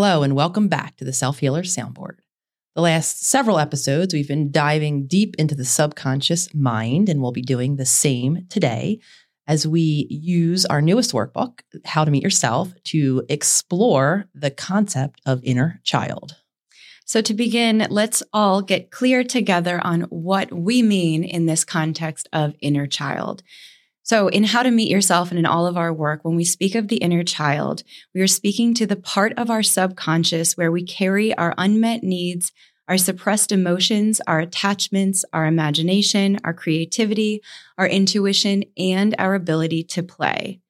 Hello, and welcome back to the Self Healer Soundboard. The last several episodes, we've been diving deep into the subconscious mind, and we'll be doing the same today as we use our newest workbook, How to Meet Yourself, to explore the concept of inner child. So, to begin, let's all get clear together on what we mean in this context of inner child. So, in How to Meet Yourself and in all of our work, when we speak of the inner child, we are speaking to the part of our subconscious where we carry our unmet needs, our suppressed emotions, our attachments, our imagination, our creativity, our intuition, and our ability to play.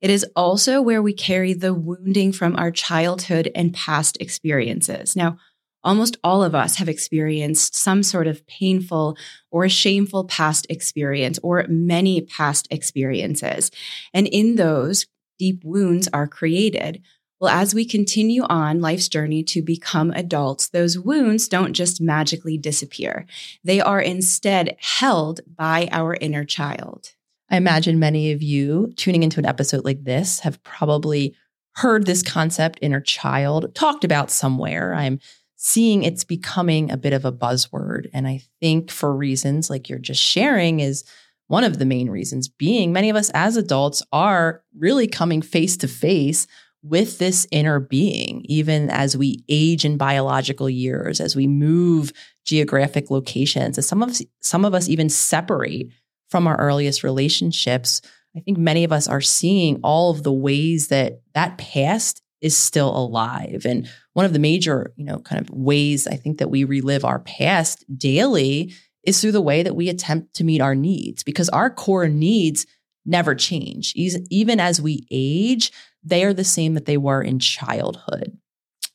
It is also where we carry the wounding from our childhood and past experiences. Now, almost all of us have experienced some sort of painful or shameful past experience or many past experiences. And in those, deep wounds are created. Well, as we continue on life's journey to become adults, those wounds don't just magically disappear. They are instead held by our inner child. I imagine many of you tuning into an episode like this have probably heard this concept, inner child, talked about somewhere. I'm seeing it's becoming a bit of a buzzword. And I think for reasons like you're just sharing is one of the main reasons being many of us as adults are really coming face to face with this inner being, even as we age in biological years, as we move geographic locations, as some of some of us even separate from our earliest relationships. I think many of us are seeing all of the ways that that past is still alive. And one of the major, you know, kind of ways I think that we relive our past daily is through the way that we attempt to meet our needs because our core needs never change. Even as we age, they are the same that they were in childhood.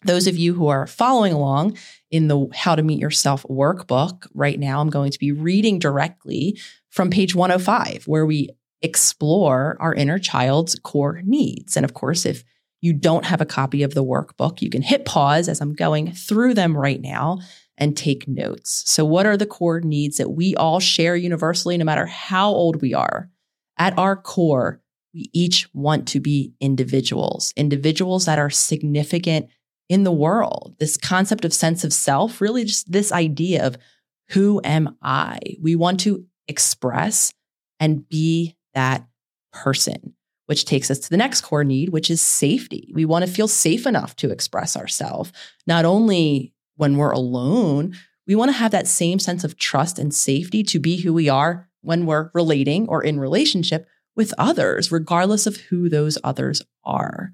Those of you who are following along in the How to Meet Yourself workbook right now, I'm going to be reading directly from page 105, where we explore our inner child's core needs. And of course, if you don't have a copy of the workbook, you can hit pause as I'm going through them right now and take notes. So, what are the core needs that we all share universally, no matter how old we are? At our core, we each want to be individuals, individuals that are significant in the world. This concept of sense of self, really just this idea of who am I? We want to express and be that person which takes us to the next core need, which is safety. We want to feel safe enough to express ourselves, not only when we're alone, we want to have that same sense of trust and safety to be who we are when we're relating or in relationship with others, regardless of who those others are.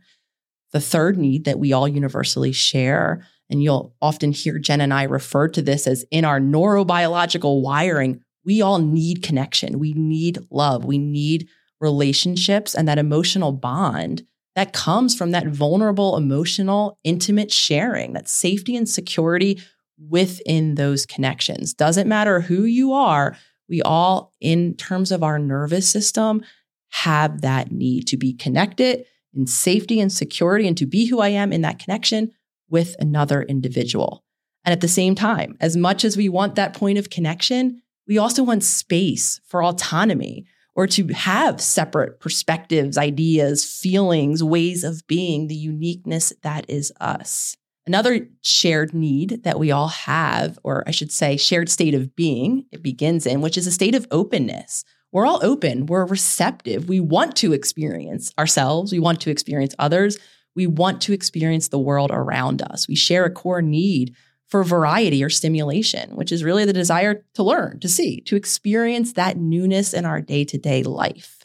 The third need that we all universally share, and you'll often hear Jen and I refer to this as in our neurobiological wiring, we all need connection. We need love. We need relationships and that emotional bond that comes from that vulnerable, emotional, intimate sharing, that safety and security within those connections. Doesn't matter who you are, we all, in terms of our nervous system, have that need to be connected in safety and security and to be who I am in that connection with another individual. And at the same time, as much as we want that point of connection, we also want space for autonomy or to have separate perspectives, ideas, feelings, ways of being, the uniqueness that is us. Another shared need that we all have, or I should say, shared state of being, it begins in, which is a state of openness. We're all open, we're receptive. We want to experience ourselves, we want to experience others, we want to experience the world around us. We share a core need for variety or stimulation, which is really the desire to learn, to see, to experience that newness in our day to day life.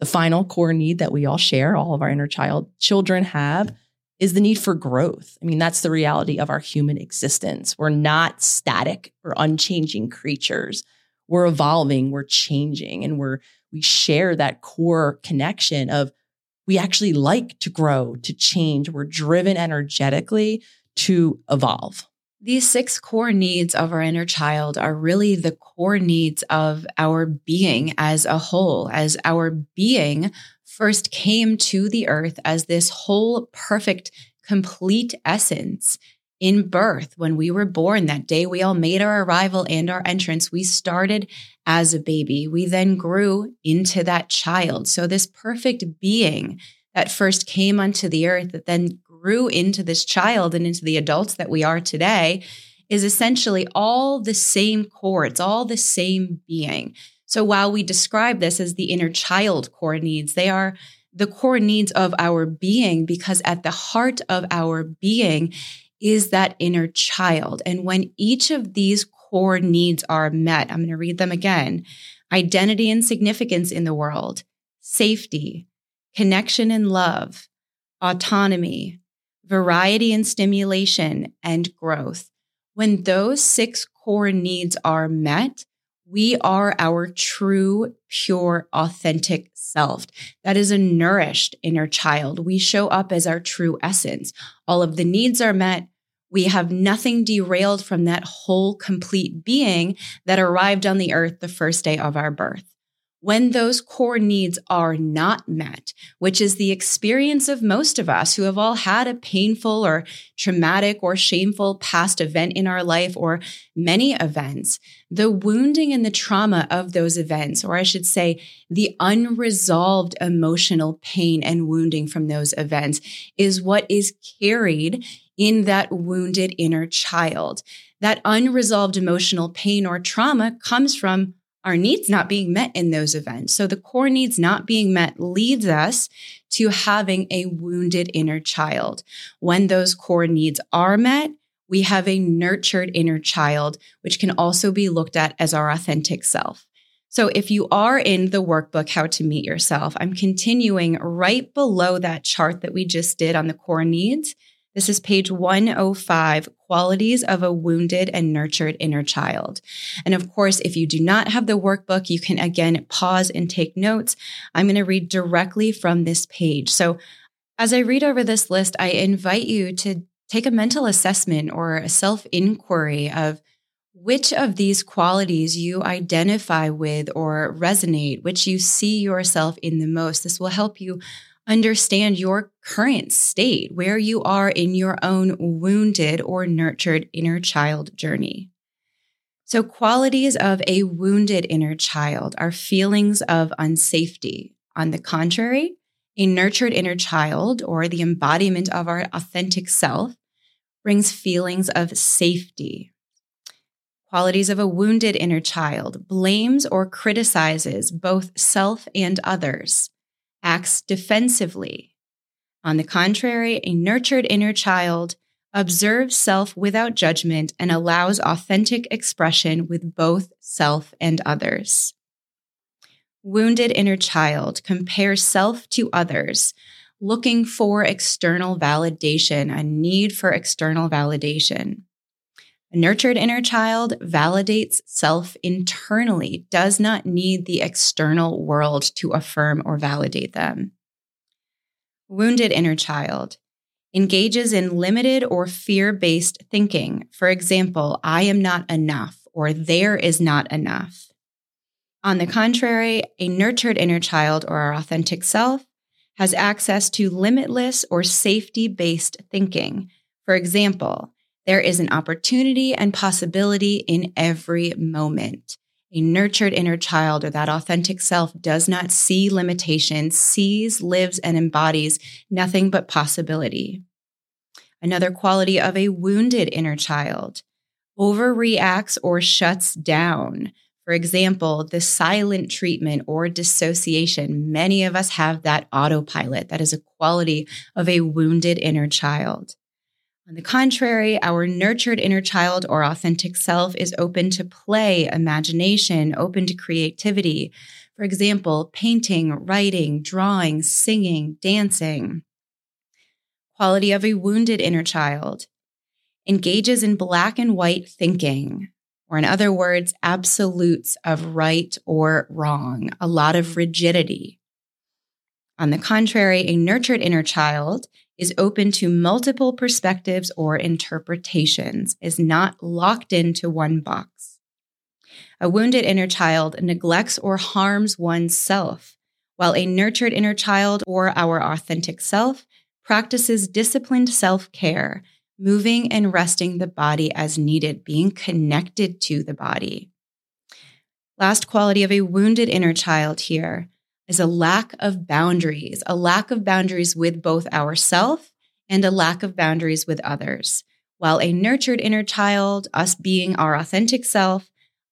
The final core need that we all share, all of our inner child children have, is the need for growth. I mean, that's the reality of our human existence. We're not static or unchanging creatures. We're evolving, we're changing, and we're we share that core connection of we actually like to grow, to change. We're driven energetically to evolve. These six core needs of our inner child are really the core needs of our being as a whole, as our being first came to the earth as this whole perfect, complete essence in birth. When we were born, that day we all made our arrival and our entrance, we started as a baby. We then grew into that child. So, this perfect being that first came onto the earth, that then grew into this child and into the adults that we are today is essentially all the same core. It's all the same being. So while we describe this as the inner child core needs, they are the core needs of our being because at the heart of our being is that inner child. And when each of these core needs are met, I'm going to read them again identity and significance in the world, safety, connection and love, autonomy, variety and stimulation, and growth. When those six core needs are met, we are our true, pure, authentic self. That is a nourished inner child. We show up as our true essence. All of the needs are met. We have nothing derailed from that whole complete being that arrived on the earth the first day of our birth when those core needs are not met, which is the experience of most of us who have all had a painful or traumatic or shameful past event in our life or many events, the wounding and the trauma of those events, or I should say, the unresolved emotional pain and wounding from those events, is what is carried in that wounded inner child. That unresolved emotional pain or trauma comes from our needs not being met in those events. So the core needs not being met leads us to having a wounded inner child. When those core needs are met, we have a nurtured inner child, which can also be looked at as our authentic self. So if you are in the workbook, How to Meet Yourself, I'm continuing right below that chart that we just did on the core needs. This is page 105 Qualities of a Wounded and Nurtured Inner Child. And of course, if you do not have the workbook, you can again pause and take notes. I'm going to read directly from this page. So, as I read over this list, I invite you to take a mental assessment or a self inquiry of which of these qualities you identify with or resonate, which you see yourself in the most. This will help you understand your current state, where you are in your own wounded or nurtured inner child journey. So, qualities of a wounded inner child are feelings of unsafety. On the contrary, a nurtured inner child, or the embodiment of our authentic self, brings feelings of safety. Qualities of a wounded inner child blames or criticizes both self and others acts defensively. On the contrary, a nurtured inner child observes self without judgment and allows authentic expression with both self and others. Wounded inner child compares self to others, looking for external validation, a need for external validation. A nurtured inner child validates self internally, does not need the external world to affirm or validate them. Wounded inner child engages in limited or fear based thinking. For example, I am not enough or there is not enough. On the contrary, a nurtured inner child or our authentic self has access to limitless or safety based thinking. For example, there is an opportunity and possibility in every moment. A nurtured inner child or that authentic self does not see limitations, sees, lives, and embodies nothing but possibility. Another quality of a wounded inner child overreacts or shuts down. For example, the silent treatment or dissociation. Many of us have that autopilot. That is a quality of a wounded inner child. On the contrary, our nurtured inner child or authentic self is open to play, imagination, open to creativity. For example, painting, writing, drawing, singing, dancing. Quality of a wounded inner child engages in black and white thinking, or in other words, absolutes of right or wrong, a lot of rigidity. On the contrary, a nurtured inner child is open to multiple perspectives or interpretations, is not locked into one box. A wounded inner child neglects or harms oneself, while a nurtured inner child or our authentic self practices disciplined self care, moving and resting the body as needed, being connected to the body. Last quality of a wounded inner child here is a lack of boundaries, a lack of boundaries with both ourself and a lack of boundaries with others. While a nurtured inner child, us being our authentic self,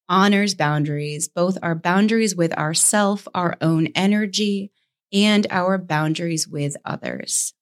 honors boundaries, both our boundaries with ourself, our own energy, and our boundaries with others.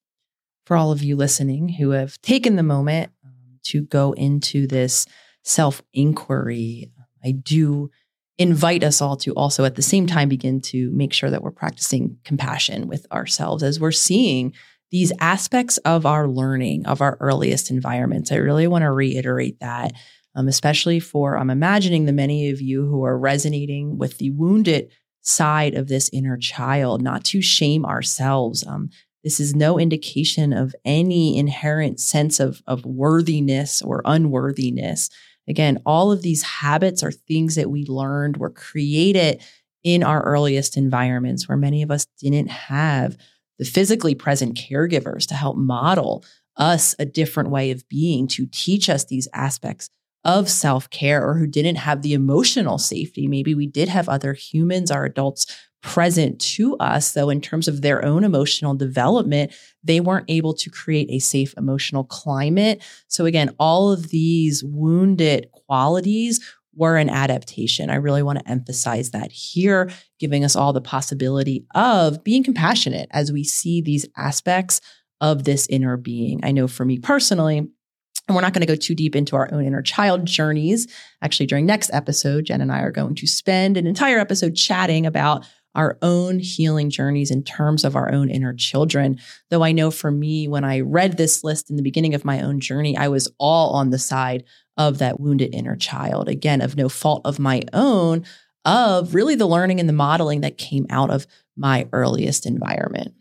For all of you listening who have taken the moment um, to go into this self inquiry, I do invite us all to also at the same time begin to make sure that we're practicing compassion with ourselves as we're seeing these aspects of our learning of our earliest environments. I really want to reiterate that, um, especially for I'm imagining the many of you who are resonating with the wounded side of this inner child, not to shame ourselves. Um, this is no indication of any inherent sense of, of worthiness or unworthiness. Again, all of these habits are things that we learned were created in our earliest environments where many of us didn't have the physically present caregivers to help model us a different way of being, to teach us these aspects of self care, or who didn't have the emotional safety. Maybe we did have other humans, our adults present to us, though, in terms of their own emotional development, they weren't able to create a safe emotional climate. So, again, all of these wounded qualities were an adaptation. I really want to emphasize that here, giving us all the possibility of being compassionate as we see these aspects of this inner being. I know for me personally, and we're not going to go too deep into our own inner child journeys. Actually, during next episode, Jen and I are going to spend an entire episode chatting about our own healing journeys in terms of our own inner children. Though I know for me, when I read this list in the beginning of my own journey, I was all on the side of that wounded inner child. Again, of no fault of my own, of really the learning and the modeling that came out of my earliest environment.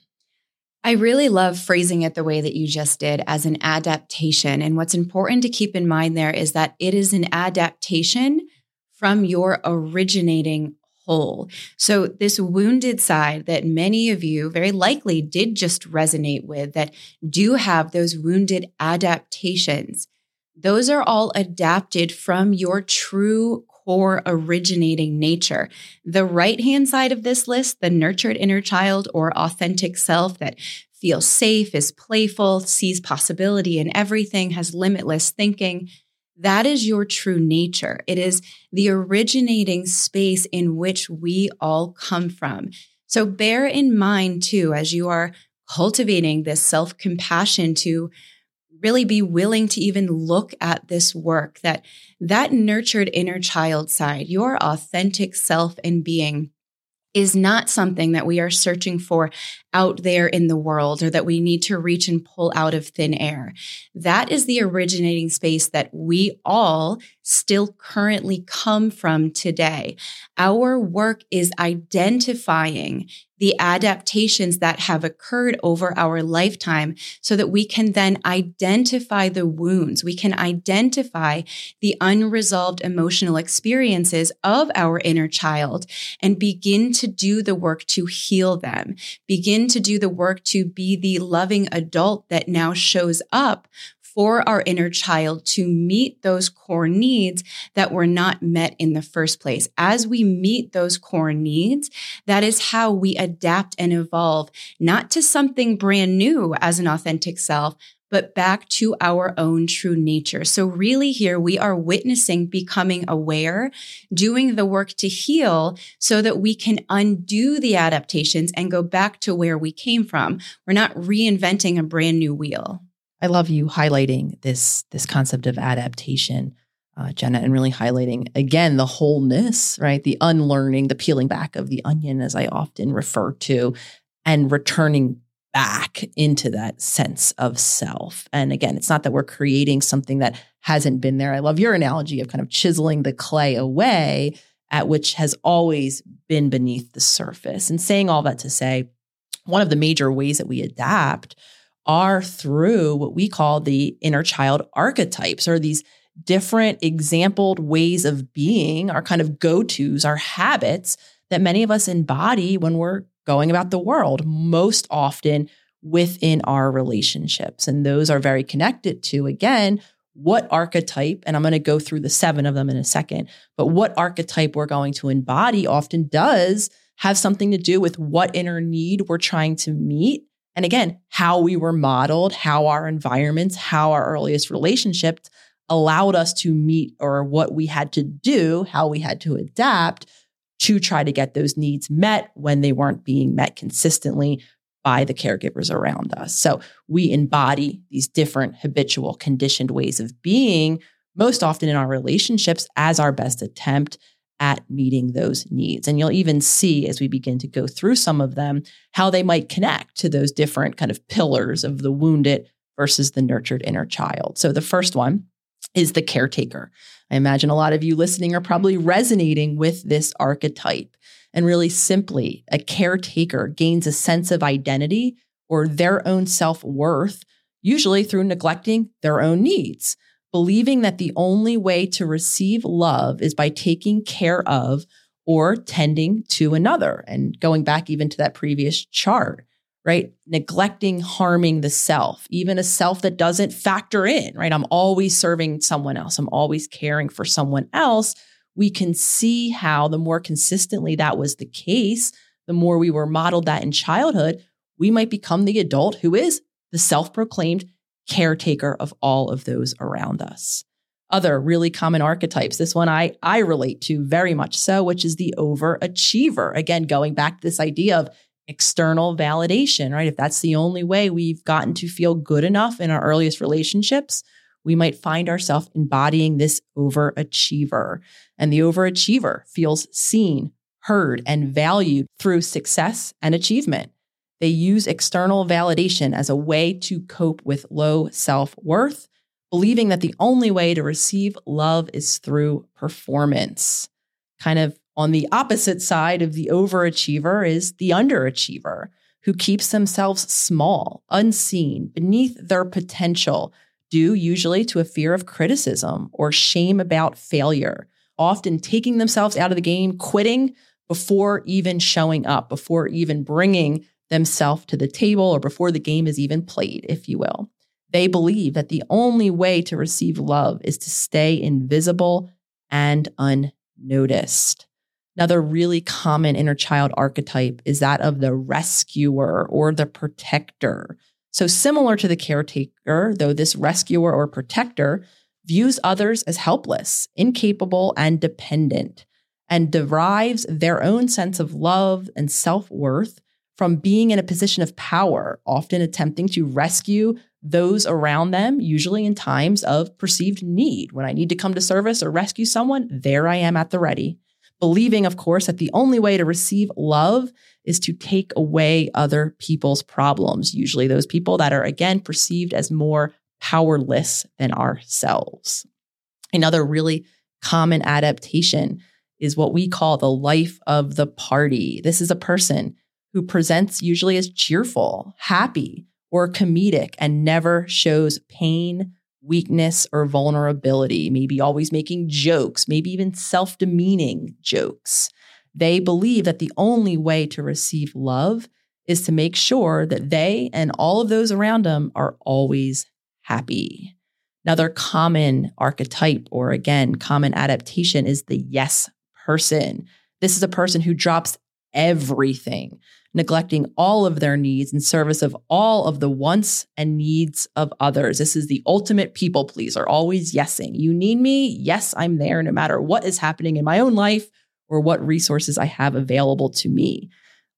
I really love phrasing it the way that you just did as an adaptation. And what's important to keep in mind there is that it is an adaptation from your originating whole. So, this wounded side that many of you very likely did just resonate with, that do have those wounded adaptations, those are all adapted from your true core originating nature. The right hand side of this list, the nurtured inner child or authentic self that feels safe, is playful, sees possibility in everything, has limitless thinking. That is your true nature. It is mm-hmm. the originating space in which we all come from. So bear in mind, too, as you are cultivating this self compassion to really be willing to even look at this work that that nurtured inner child side, your authentic self and being is not something that we are searching for out there in the world or that we need to reach and pull out of thin air. That is the originating space that we all still currently come from today. Our work is identifying the adaptations that have occurred over our lifetime so that we can then identify the wounds. We can identify the unresolved emotional experiences of our inner child and begin to do the work to heal them, begin to do the work to be the loving adult that now shows up for our inner child to meet those core needs that were not met in the first place. As we meet those core needs, that is how we adapt and evolve, not to something brand new as an authentic self, but back to our own true nature. So, really, here we are witnessing becoming aware, doing the work to heal so that we can undo the adaptations and go back to where we came from. We're not reinventing a brand new wheel. I love you highlighting this this concept of adaptation, uh, Jenna, and really highlighting again the wholeness, right? The unlearning, the peeling back of the onion, as I often refer to, and returning back into that sense of self. And again, it's not that we're creating something that hasn't been there. I love your analogy of kind of chiseling the clay away at which has always been beneath the surface. And saying all that to say, one of the major ways that we adapt are through what we call the inner child archetypes or these different exampled ways of being, our kind of go tos, our habits that many of us embody when we're going about the world, most often within our relationships. And those are very connected to, again, what archetype, and I'm going to go through the seven of them in a second, but what archetype we're going to embody often does have something to do with what inner need we're trying to meet And again, how we were modeled, how our environments, how our earliest relationships allowed us to meet or what we had to do, how we had to adapt to try to get those needs met when they weren't being met consistently by the caregivers around us. So we embody these different habitual conditioned ways of being most often in our relationships as our best attempt at meeting those needs. And you'll even see as we begin to go through some of them how they might connect to those different kind of pillars of the wounded versus the nurtured inner child. So the first one is the caretaker. I imagine a lot of you listening are probably resonating with this archetype. And really simply, a caretaker gains a sense of identity or their own self worth, usually through neglecting their own needs, believing that the only way to receive love is by taking care of or tending to another. And going back even to that previous chart, right? Neglecting, harming the self, even a self that doesn't factor in, right? I'm always serving someone else, I'm always caring for someone else. We can see how the more consistently that was the case, the more we were modeled that in childhood, we might become the adult who is the self proclaimed caretaker of all of those around us. Other really common archetypes, this one I, I relate to very much so, which is the overachiever. Again, going back to this idea of external validation, right? If that's the only way we've gotten to feel good enough in our earliest relationships, we might find ourselves embodying this overachiever. And the overachiever feels seen, heard, and valued through success and achievement. They use external validation as a way to cope with low self worth, believing that the only way to receive love is through performance. Kind of on the opposite side of the overachiever is the underachiever who keeps themselves small, unseen, beneath their potential, due usually to a fear of criticism or shame about failure, often taking themselves out of the game, quitting before even showing up, before even bringing themselves to the table, or before the game is even played, if you will. They believe that the only way to receive love is to stay invisible and unnoticed. Another really common inner child archetype is that of the rescuer or the protector. So, similar to the caretaker, though this rescuer or protector views others as helpless, incapable, and dependent, and derives their own sense of love and self worth from being in a position of power, often attempting to rescue those around them, usually in times of perceived need. When I need to come to service or rescue someone, there I am at the ready believing, of course, that the only way to receive love is to take away other people's problems, usually those people that are, again, perceived as more powerless than ourselves. Another really common adaptation is what we call the life of the party. This is a person who presents usually as cheerful, happy, or comedic and never shows pain weakness or vulnerability, maybe always making jokes, maybe even self demeaning jokes. They believe that the only way to receive love is to make sure that they and all of those around them are always happy. Another common archetype, or again, common adaptation, is the yes person. This is a person who drops everything neglecting all of their needs in service of all of the wants and needs of others. This is the ultimate people pleaser, always yesing. You need me? Yes, I'm there no matter what is happening in my own life or what resources I have available to me.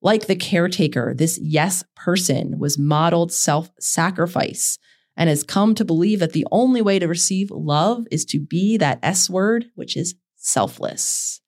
Like the caretaker, this yes person was modeled self sacrifice and has come to believe that the only way to receive love is to be that S word, which is selfless.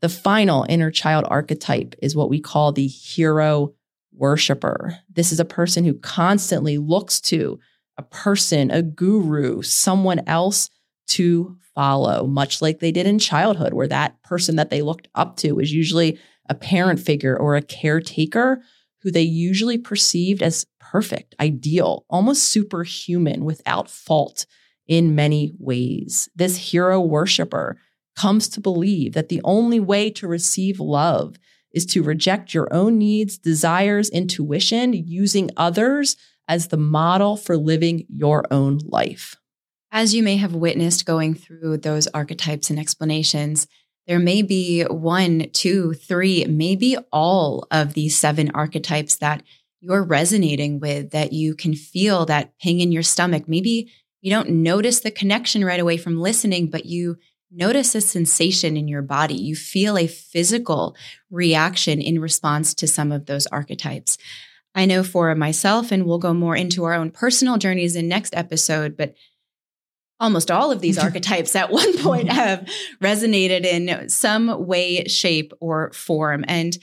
The final inner child archetype is what we call the hero worshiper. This is a person who constantly looks to a person, a guru, someone else to follow, much like they did in childhood, where that person that they looked up to was usually a parent figure or a caretaker who they usually perceived as perfect, ideal, almost superhuman, without fault in many ways. This hero worshiper comes to believe that the only way to receive love is to reject your own needs, desires, intuition, using others as the model for living your own life. As you may have witnessed going through those archetypes and explanations, there may be one, two, three, maybe all of these seven archetypes that you're resonating with, that you can feel that ping in your stomach. Maybe you don't notice the connection right away from listening, but you notice a sensation in your body. You feel a physical reaction in response to some of those archetypes. I know for myself, and we'll go more into our own personal journeys in next episode, but almost all of these archetypes at one point have resonated in some way, shape, or form. And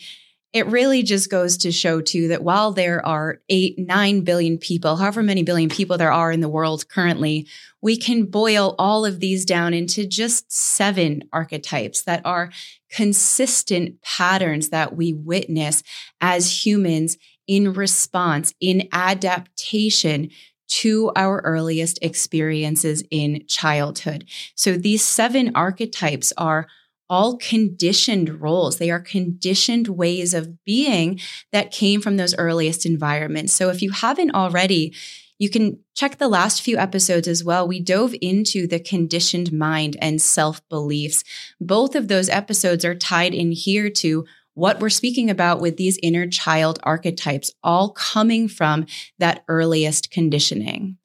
it really just goes to show too that while there are eight, nine billion people, however many billion people there are in the world currently, we can boil all of these down into just seven archetypes that are consistent patterns that we witness as humans in response, in adaptation to our earliest experiences in childhood. So these seven archetypes are all conditioned roles. They are conditioned ways of being that came from those earliest environments. So if you haven't already, you can check the last few episodes as well. We dove into the conditioned mind and self beliefs. Both of those episodes are tied in here to what we're speaking about with these inner child archetypes, all coming from that earliest conditioning.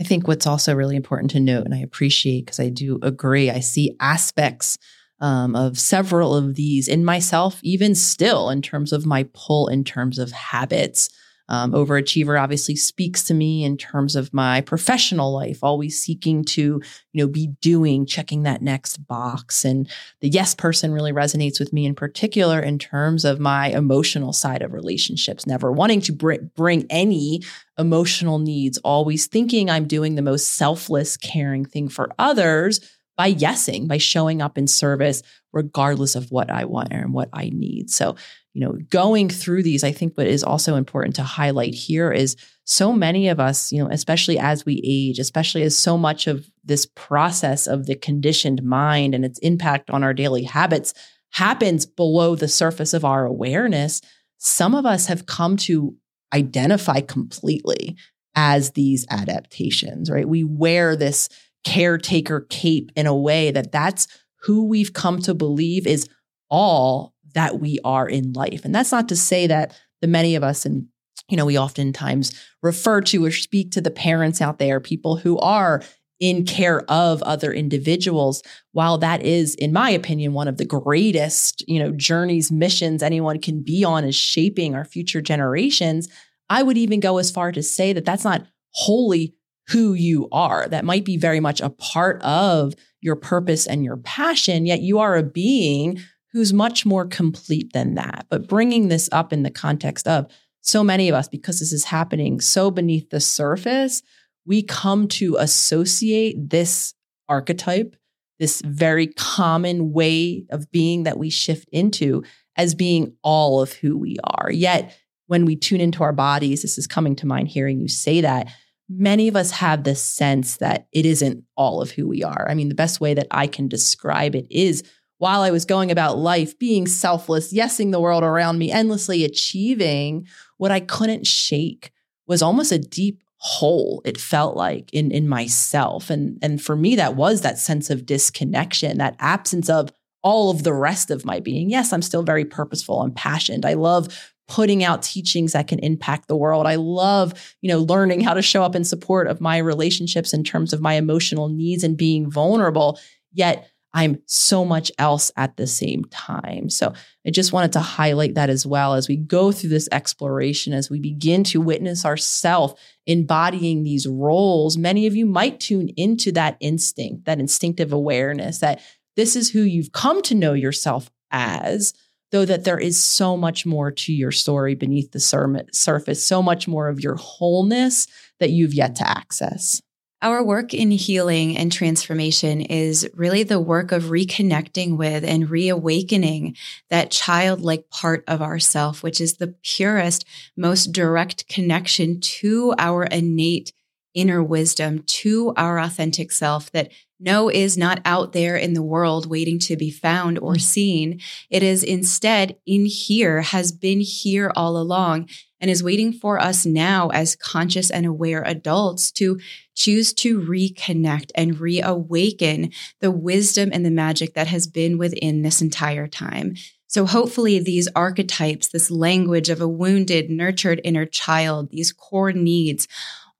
I think what's also really important to note, and I appreciate because I do agree, I see aspects um, of several of these in myself, even still, in terms of my pull, in terms of habits. Um, overachiever obviously speaks to me in terms of my professional life, always seeking to, you know, be doing, checking that next box. And the yes person really resonates with me in particular in terms of my emotional side of relationships, never wanting to br- bring any emotional needs, always thinking I'm doing the most selfless, caring thing for others by yesing, by showing up in service, regardless of what I want and what I need. So, you know, going through these, I think what is also important to highlight here is so many of us, you know, especially as we age, especially as so much of this process of the conditioned mind and its impact on our daily habits happens below the surface of our awareness. Some of us have come to identify completely as these adaptations, right? We wear this caretaker cape in a way that that's who we've come to believe is all that we are in life. And that's not to say that the many of us and you know we oftentimes refer to or speak to the parents out there people who are in care of other individuals while that is in my opinion one of the greatest you know journeys missions anyone can be on is shaping our future generations i would even go as far to say that that's not wholly who you are. That might be very much a part of your purpose and your passion, yet you are a being who's much more complete than that. But bringing this up in the context of so many of us, because this is happening so beneath the surface, we come to associate this archetype, this very common way of being that we shift into, as being all of who we are. Yet, when we tune into our bodies, this is coming to mind hearing you say that many of us have this sense that it isn't all of who we are. I mean, the best way that I can describe it is while I was going about life being selfless, yesing the world around me, endlessly achieving, what I couldn't shake was almost a deep hole it felt like in in myself. And and for me that was that sense of disconnection that absence of all of the rest of my being. Yes i'm still very purposeful and passionate. I love putting out teachings that can impact the world. I love, you know, learning how to show up in support of my relationships in terms of my emotional needs and being vulnerable. Yet I'm so much else at the same time. So I just wanted to highlight that as well as we go through this exploration, as we begin to witness ourselves embodying these roles. Many of you might tune into that instinct, that instinctive awareness that this is who you've come to know yourself as though that there is so much more to your story beneath the sur- surface, so much more of your wholeness that you've yet to access. Our work in healing and transformation is really the work of reconnecting with and reawakening that childlike part of ourself, which is the purest, most direct connection to our innate inner wisdom, to our authentic self that no is not out there in the world waiting to be found or mm. seen. It is instead in here, has been here all along, and is waiting for us now as conscious and aware adults to choose to reconnect and reawaken the wisdom and the magic that has been within this entire time. So, hopefully, these archetypes, this language of a wounded, nurtured inner child, these core needs,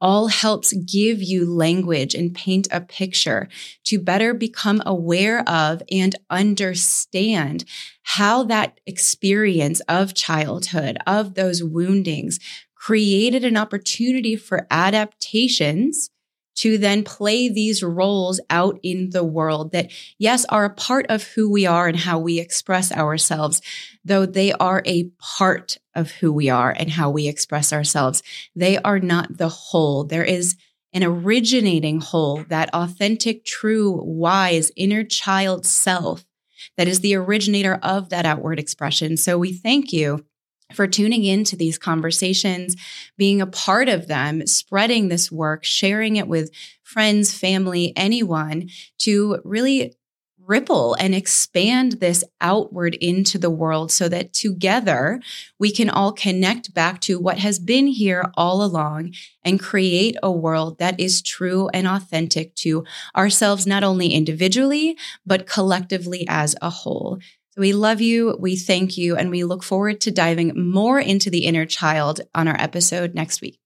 all helps give you language and paint a picture to better become aware of and understand how that experience of childhood, of those woundings, created an opportunity for adaptations to then play these roles out in the world that, yes, are a part of who we are and how we express ourselves, though they are a part of who we are and how we express ourselves. They are not the whole. There is an originating whole, that authentic, true, wise inner child self that is the originator of that outward expression. So we thank you for tuning into these conversations, being a part of them, spreading this work, sharing it with friends, family, anyone to really ripple and expand this outward into the world so that together we can all connect back to what has been here all along and create a world that is true and authentic to ourselves, not only individually, but collectively as a whole. So we love you, we thank you, and we look forward to diving more into the inner child on our episode next week.